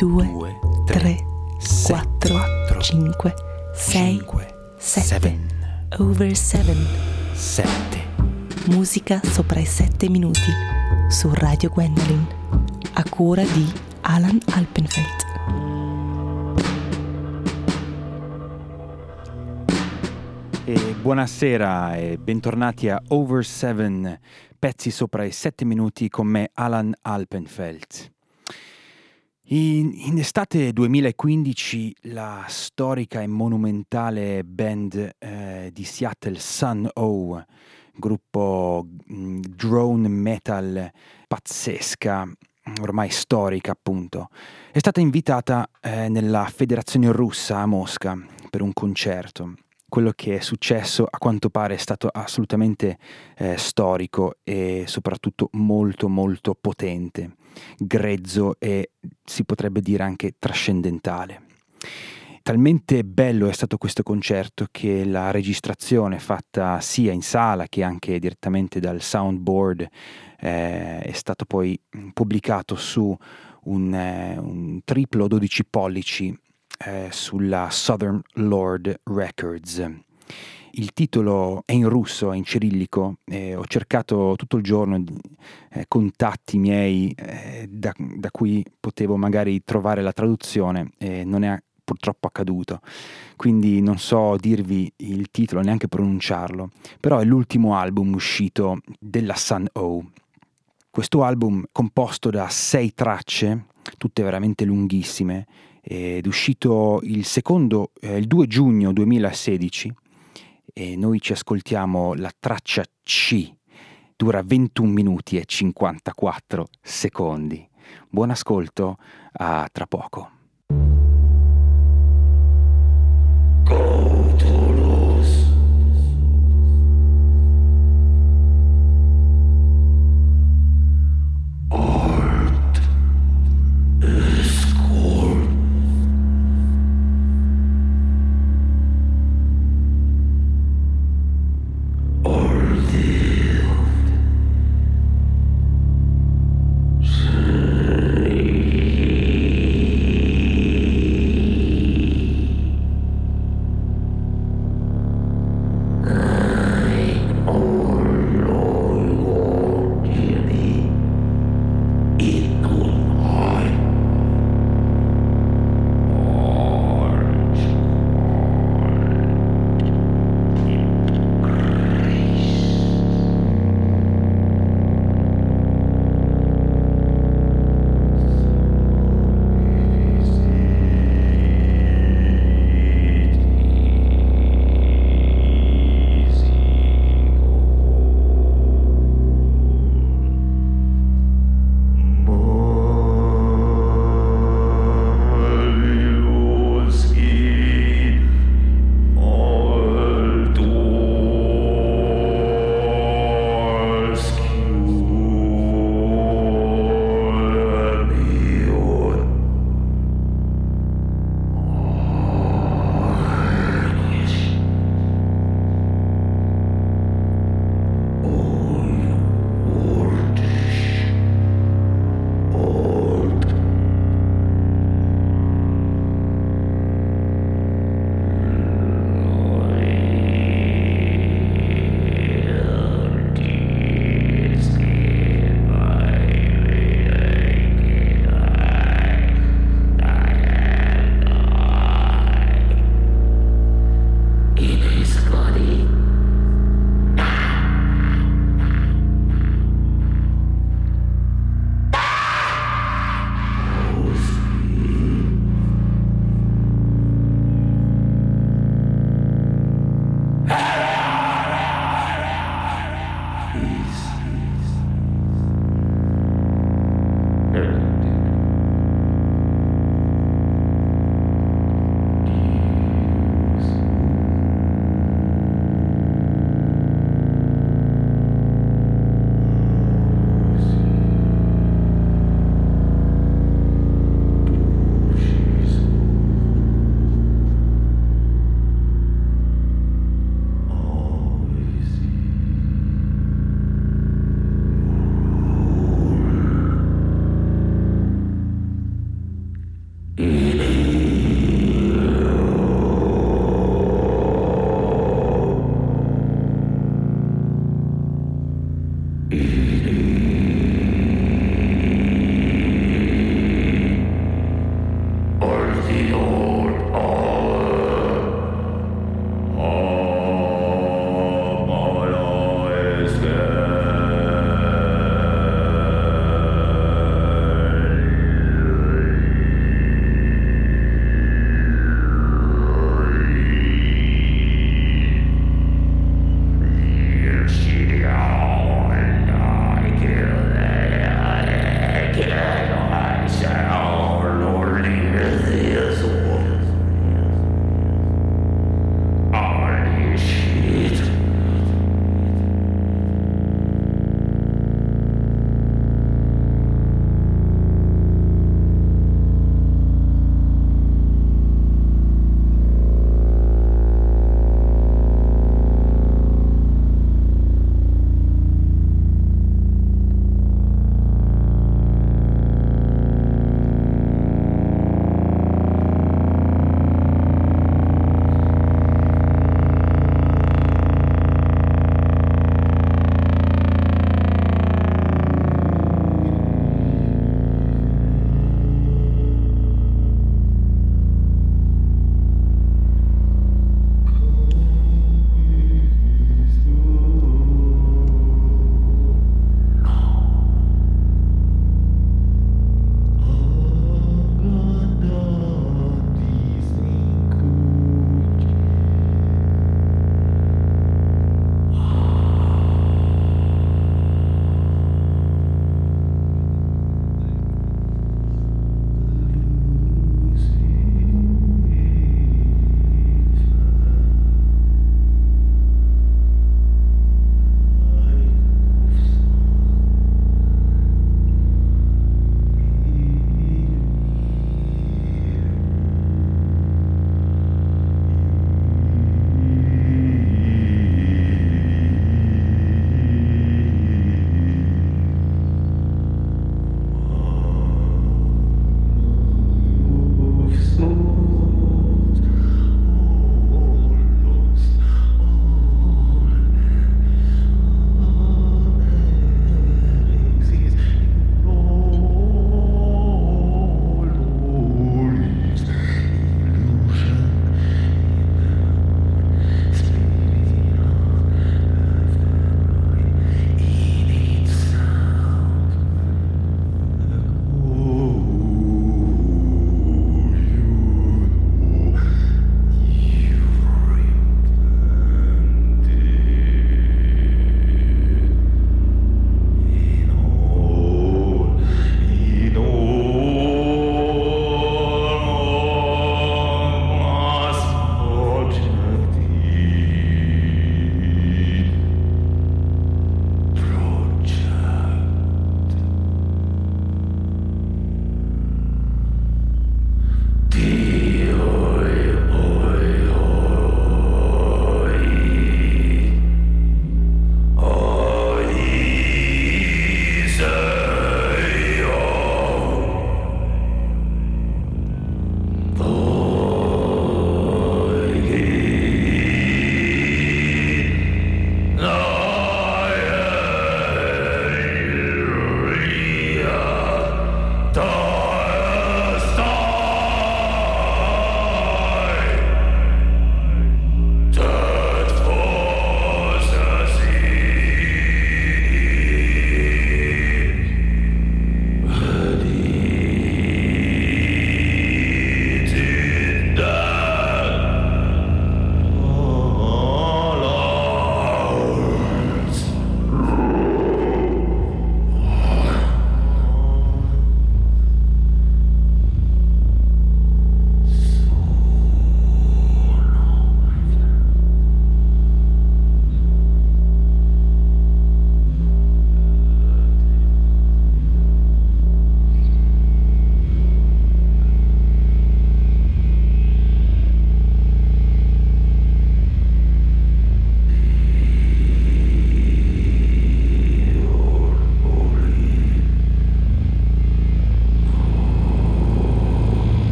2, 3, 4, 5, 6, 7. Over 7. 7. Musica sopra i 7 minuti su Radio Gwendolyn a cura di Alan Alpenfeld. E buonasera e bentornati a Over 7, pezzi sopra i 7 minuti con me Alan Alpenfeld. In, in, estate 2015 la storica e monumentale band eh, di Seattle Sun O, gruppo mh, mm, drone metal pazzesca, ormai storica appunto, è stata invitata eh, nella federazione russa a Mosca per un concerto quello che è successo a quanto pare è stato assolutamente eh, storico e soprattutto molto molto potente, grezzo e si potrebbe dire anche trascendentale. Talmente bello è stato questo concerto che la registrazione fatta sia in sala che anche direttamente dal soundboard eh, è stato poi pubblicato su un, eh, un triplo 12 pollici eh, sulla Southern Lord Records. Il titolo è in russo, è in cirillico, eh, ho cercato tutto il giorno eh, contatti miei eh, da, da, cui potevo magari trovare la traduzione non è purtroppo accaduto, quindi non so dirvi il titolo, neanche pronunciarlo, però è l'ultimo album uscito della Sun O. Questo album composto da sei tracce, tutte veramente lunghissime, ed è uscito il, secondo, eh, il 2 giugno 2016 e noi ci ascoltiamo la traccia C, dura 21 minuti e 54 secondi. Buon ascolto, a tra poco.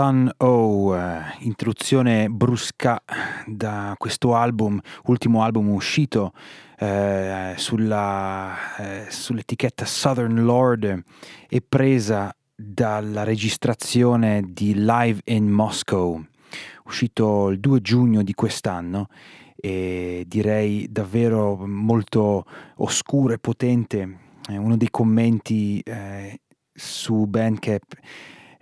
Sun O, eh, introduzione brusca da questo album, ultimo album uscito eh, sulla, eh, sull'etichetta Southern Lord e presa dalla registrazione di Live in Moscow, uscito il 2 giugno di quest'anno e direi davvero molto oscuro e potente. uno dei commenti eh, su Bandcamp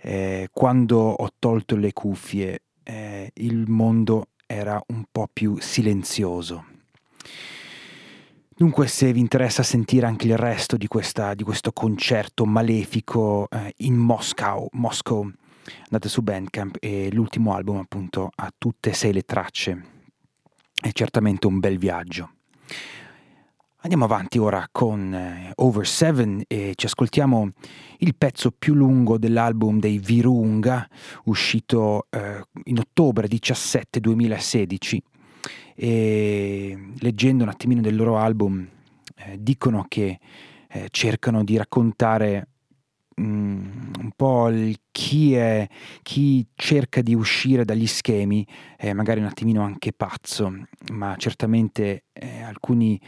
eh, quando ho tolto le cuffie eh, il mondo era un po' più silenzioso. Dunque, se vi interessa sentire anche il resto di, questa, di questo concerto malefico eh, in Moscow, Moscow, andate su Bandcamp e l'ultimo album appunto ha tutte e sei le tracce. È certamente un bel viaggio. Andiamo avanti ora con eh, Over Seven e ci ascoltiamo il pezzo più lungo dell'album dei Virunga, uscito eh, in ottobre 17 2016. E leggendo un attimino del loro album, eh, dicono che eh, cercano di raccontare mm, un po' chi, è, chi cerca di uscire dagli schemi, magari un attimino anche pazzo, ma certamente eh, alcuni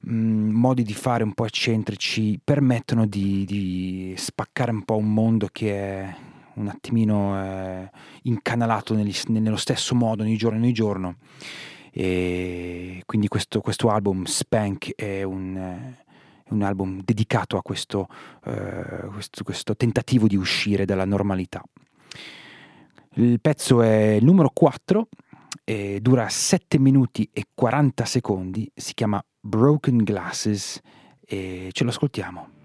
mh, mm, modi di fare un po' eccentrici permettono di, di, spaccare un po' un mondo che è un attimino eh, incanalato negli, nello stesso modo ogni giorno ogni giorno. E quindi questo, questo album Spank è un, un, album dedicato a questo, eh, questo, questo tentativo di uscire dalla normalità. Il pezzo è il numero 4 e dura 7 minuti e 40 secondi, si chiama Broken Glasses e ce lo ascoltiamo.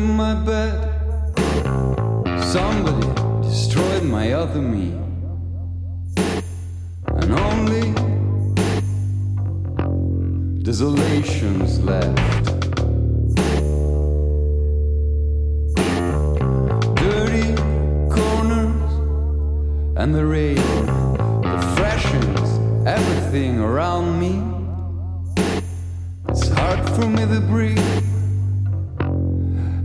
my bed. Somebody destroyed my other me. And only desolations left. Dirty corners and the rain, the freshens everything around me. It's hard for me to breathe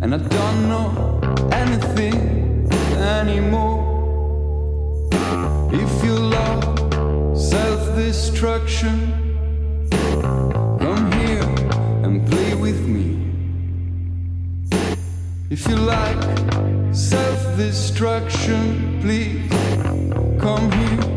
and I don't know anything anymore. If you love self destruction, come here and play with me. If you like self destruction, please come here.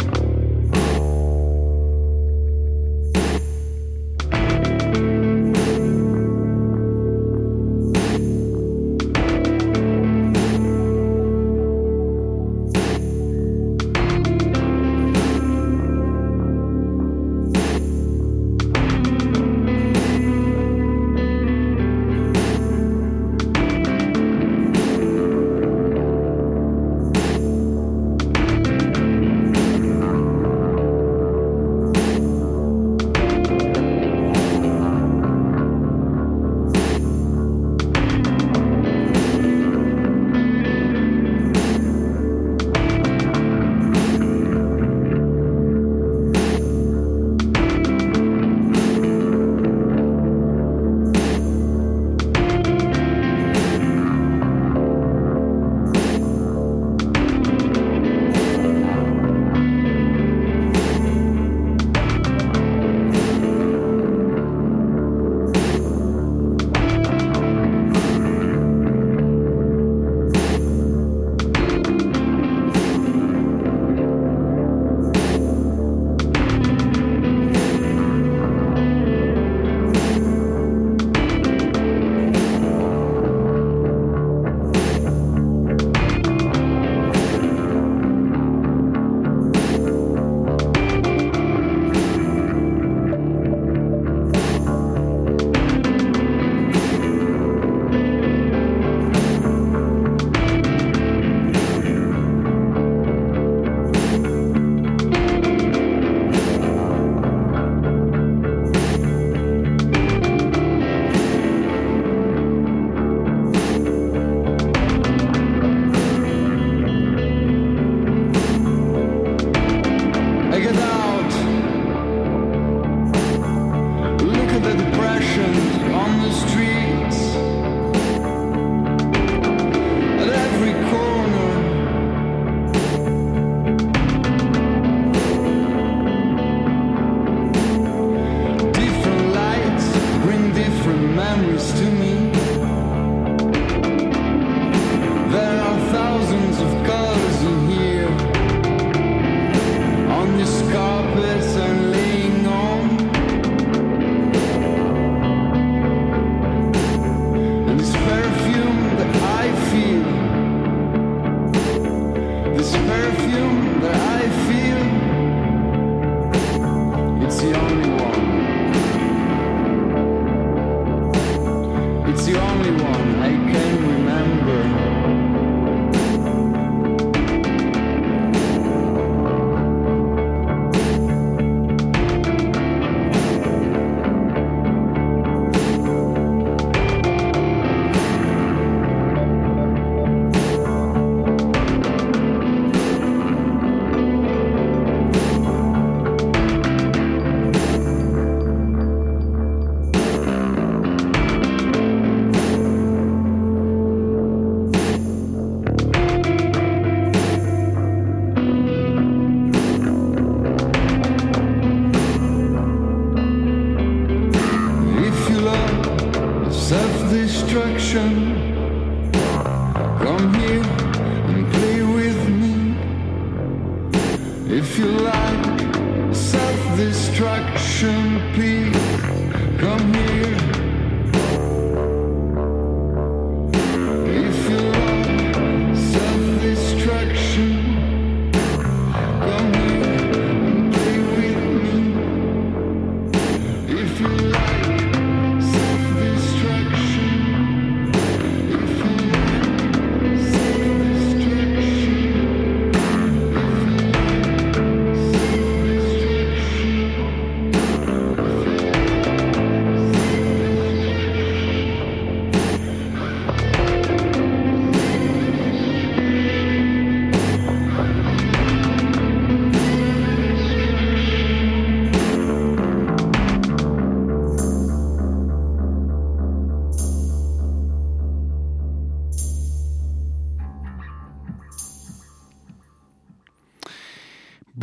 perfume that I feel.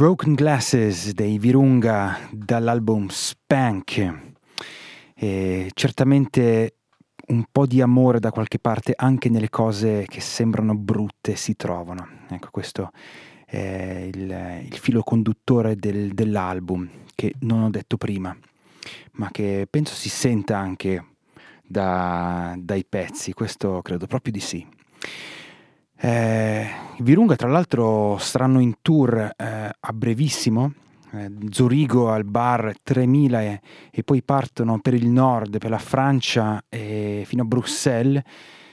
Broken Glasses dei Virunga dall'album Spank. E certamente un po' di amore da qualche parte anche nelle cose che sembrano brutte si trovano. Ecco, questo è il, il filo conduttore del, dell'album che non ho detto prima, ma che penso si senta anche da, dai pezzi, questo credo proprio di sì. Eh, I Virunga tra l'altro saranno in tour eh, a brevissimo, eh, Zurigo al bar 3000 e, e, poi partono per il nord, per la Francia fino a Bruxelles.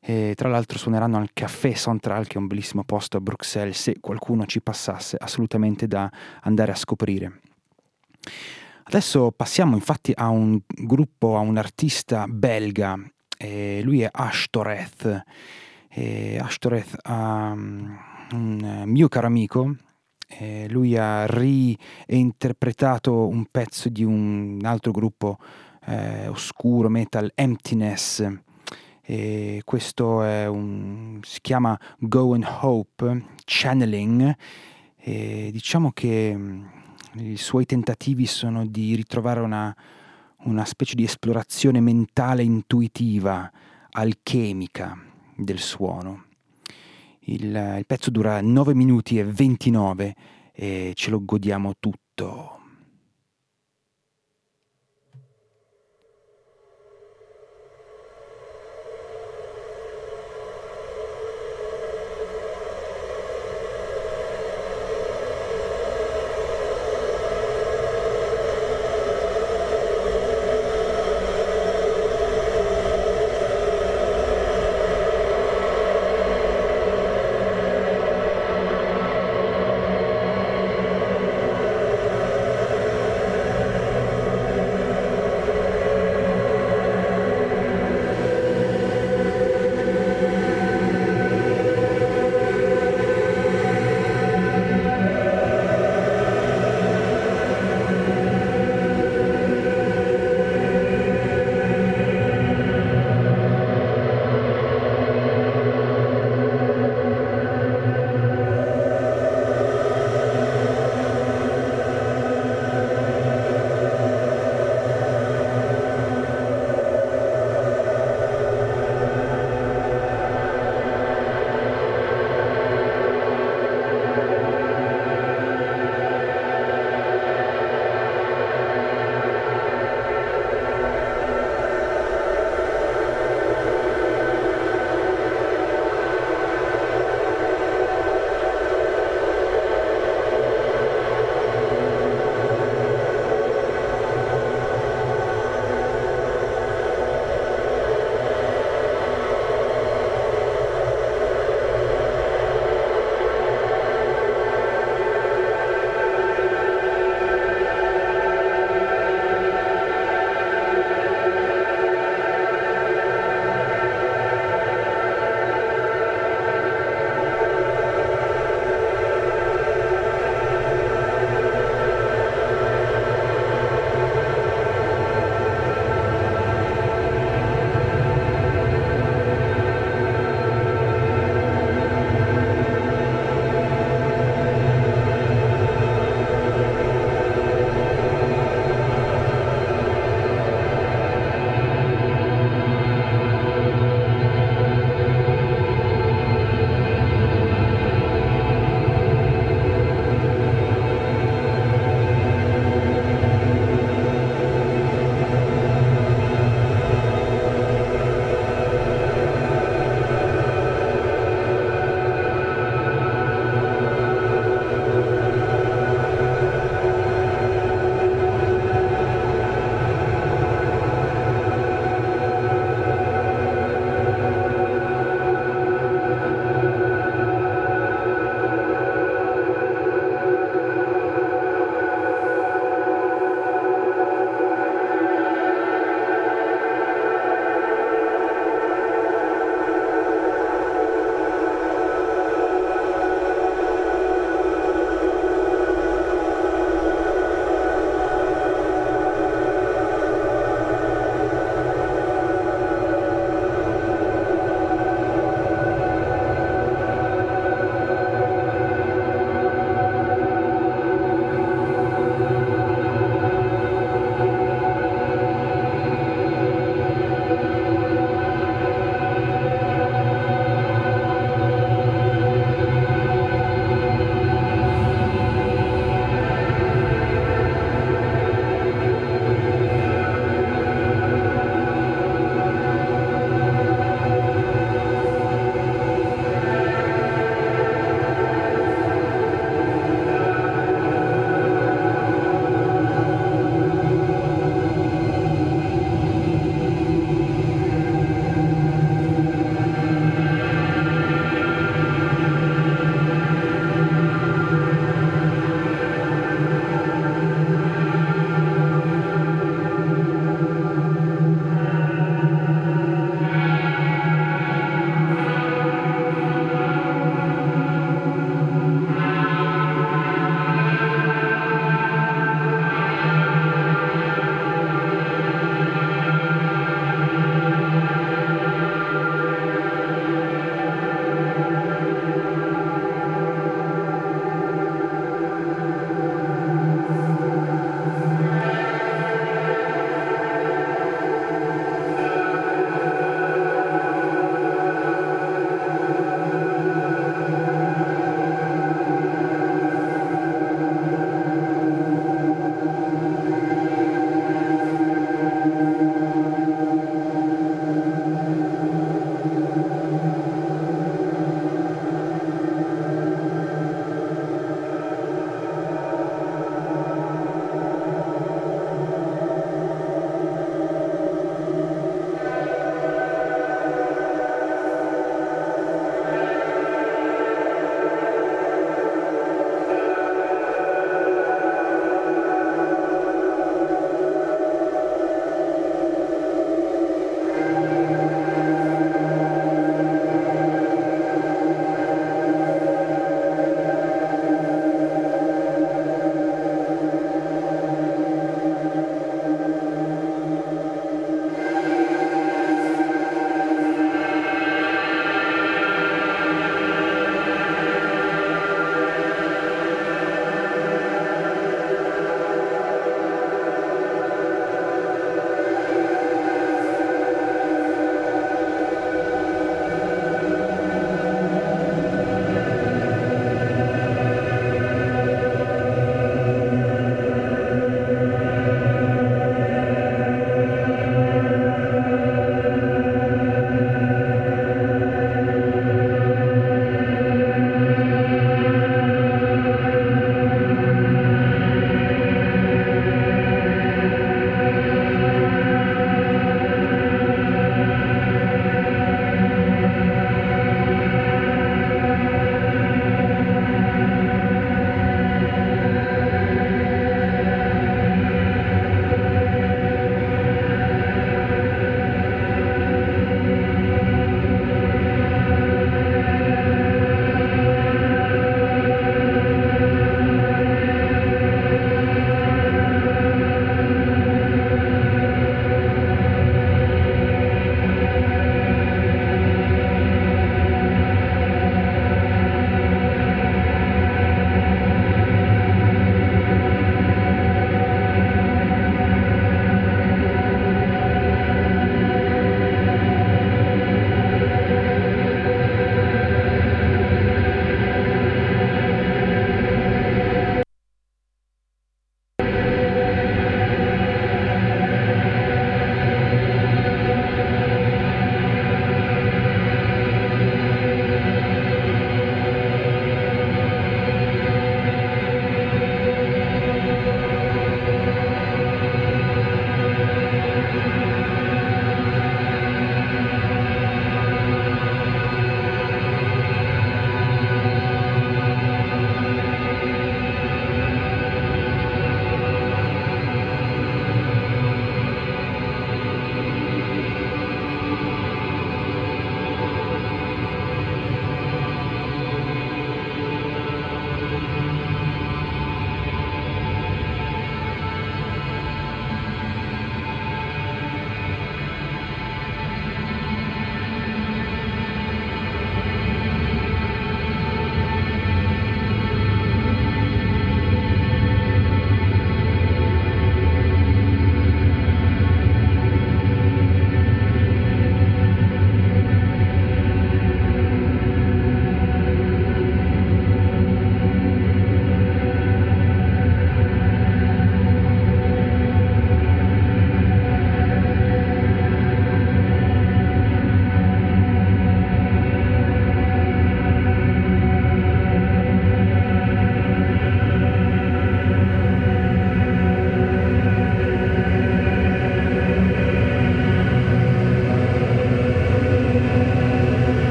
E tra l'altro suoneranno al Café Central, che è un bellissimo posto a Bruxelles, se qualcuno ci passasse, assolutamente da andare a scoprire. Adesso passiamo infatti a un gruppo, a un artista belga, lui è Ash Toreth e Ashtoreth um, un mio caro amico, eh, lui ha reinterpretato un pezzo di un altro gruppo eh, oscuro, metal, Emptiness. E questo un, si chiama Go and Hope Channeling. E diciamo che mm, i suoi tentativi sono di ritrovare una, una specie di esplorazione mentale intuitiva, alchemica del suono. Il, il pezzo dura 9 minuti e 29 e ce lo godiamo tutto.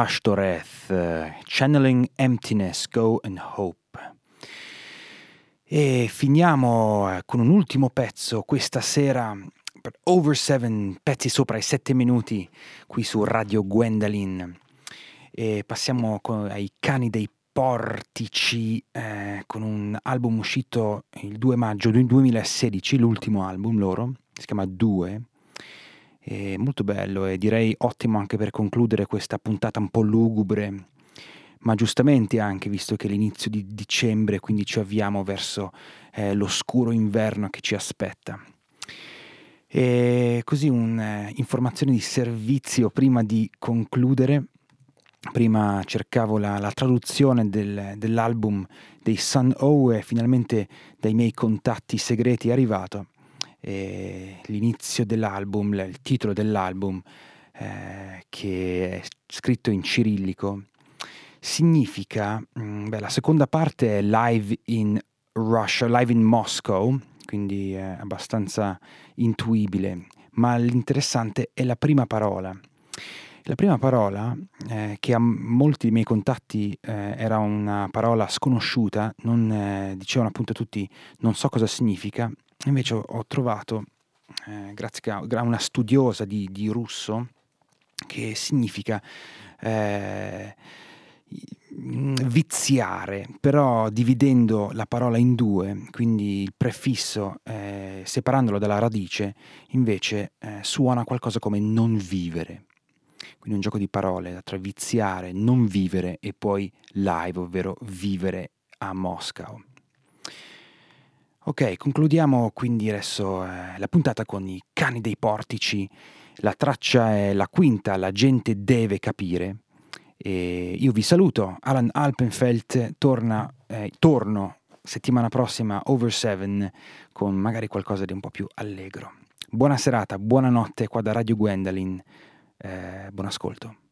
Ashtoreth, Channeling Emptiness, Go and Hope. E finiamo eh, con un ultimo pezzo questa sera per Over 7, pezzi sopra i 7 minuti qui su Radio Gwendolyn. E passiamo ai cani dei portici eh, con un album uscito il 2 maggio del 2016, l'ultimo album loro, si chiama 2. È molto bello e direi ottimo anche per concludere questa puntata un po' lugubre ma giustamente anche visto che è l'inizio di dicembre, quindi ci avviamo verso eh, l'oscuro inverno che ci aspetta. E così un'informazione eh, di servizio prima di concludere. Prima cercavo la, la traduzione del, dell'album dei Sun O e finalmente dai miei contatti segreti è arrivato. E l'inizio dell'album, il titolo dell'album, eh, che è scritto in cirillico, significa, mm, beh, la seconda parte è live in Russia, live in Moscow, quindi è abbastanza intuibile, ma l'interessante è la prima parola. La prima parola, eh, che a molti miei contatti eh, era una parola sconosciuta, non, eh, dicevano appunto tutti non so cosa significa, invece ho, ho trovato, eh, grazie a una studiosa di, di russo, che significa eh, viziare, però dividendo la parola in due, quindi il prefisso eh, separandolo dalla radice, invece eh, suona qualcosa come non vivere. Quindi un gioco di parole tra viziare, non vivere e poi live, ovvero vivere a Mosca. Ok, concludiamo quindi adesso eh, la puntata con i cani dei portici. La traccia è la quinta, la gente deve capire. E io vi saluto, Alan Alpenfeld torna, eh, torno settimana prossima over 7 con magari qualcosa di un po' più allegro. Buona serata, buonanotte qua da Radio Gwendolyn, eh, buon ascolto.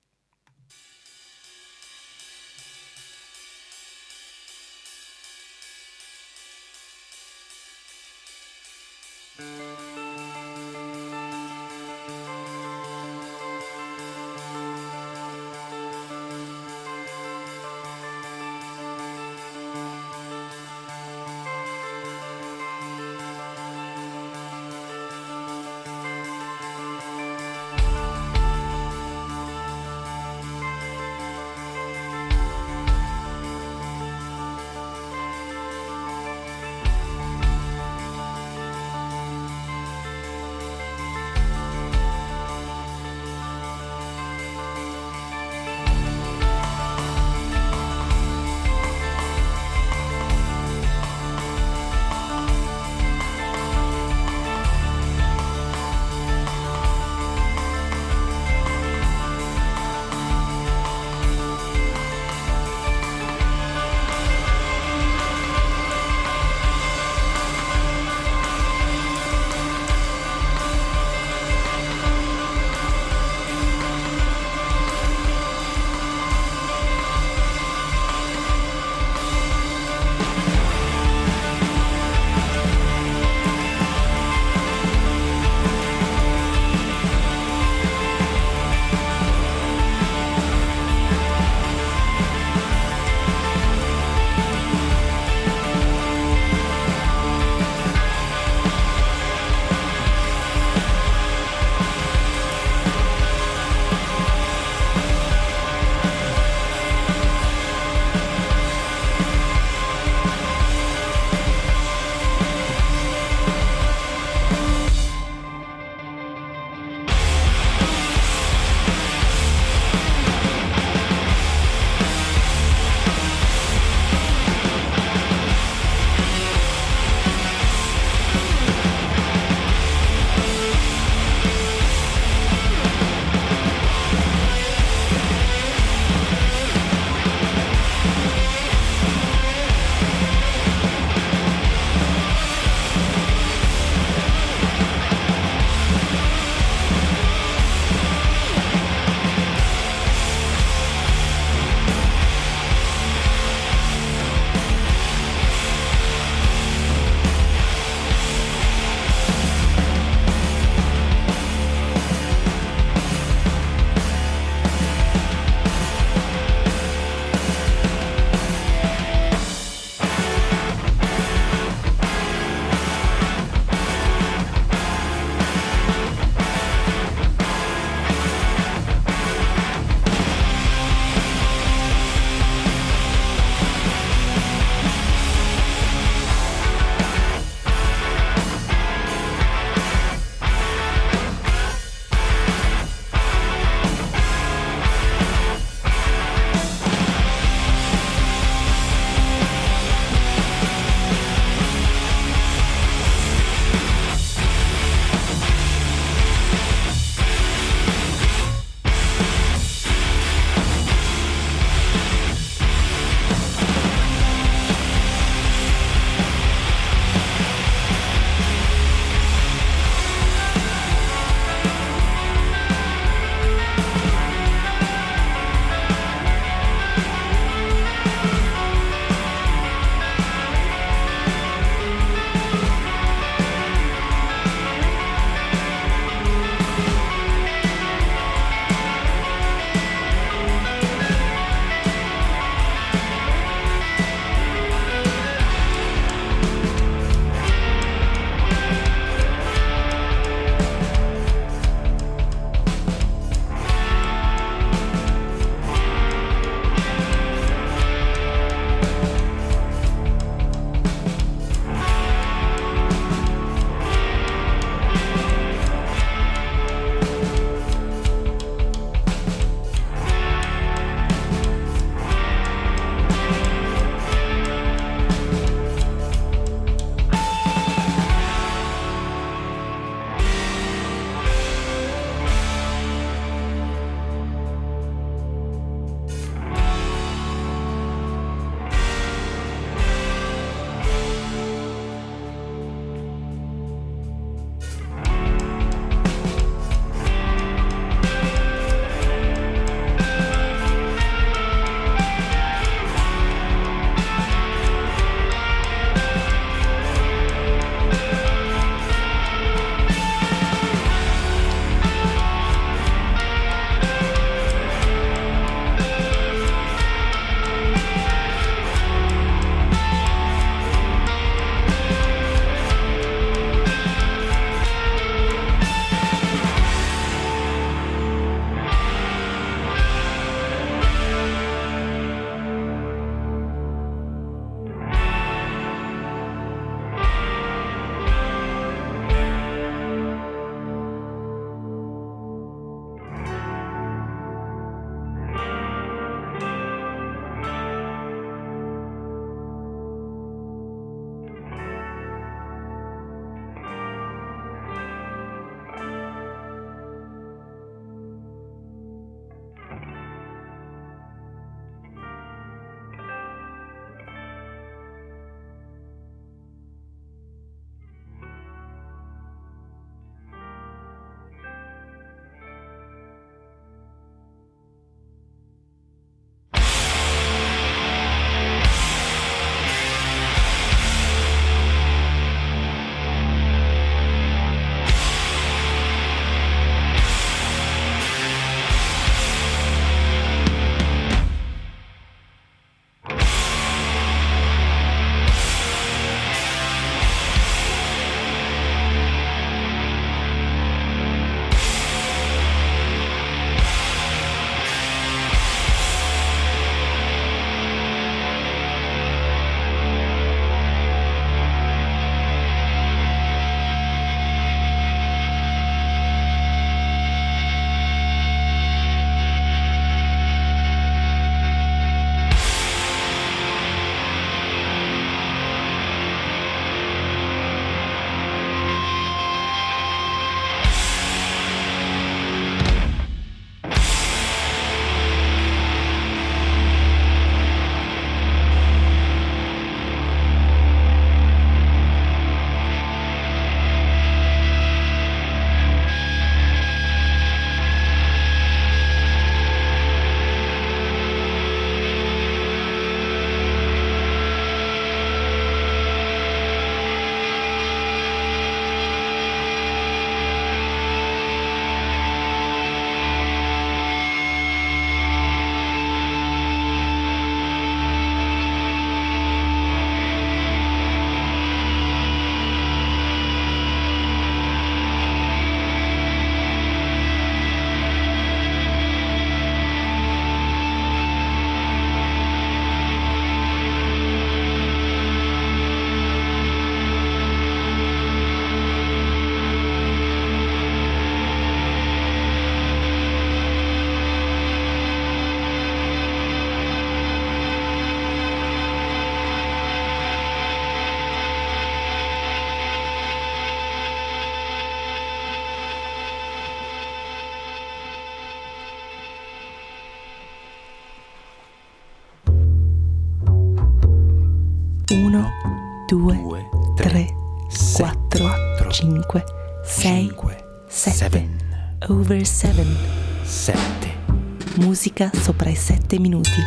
Musica sopra i 7 minuti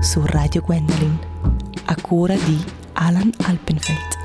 su Radio Gwendolyn a cura di Alan Alpenfeld.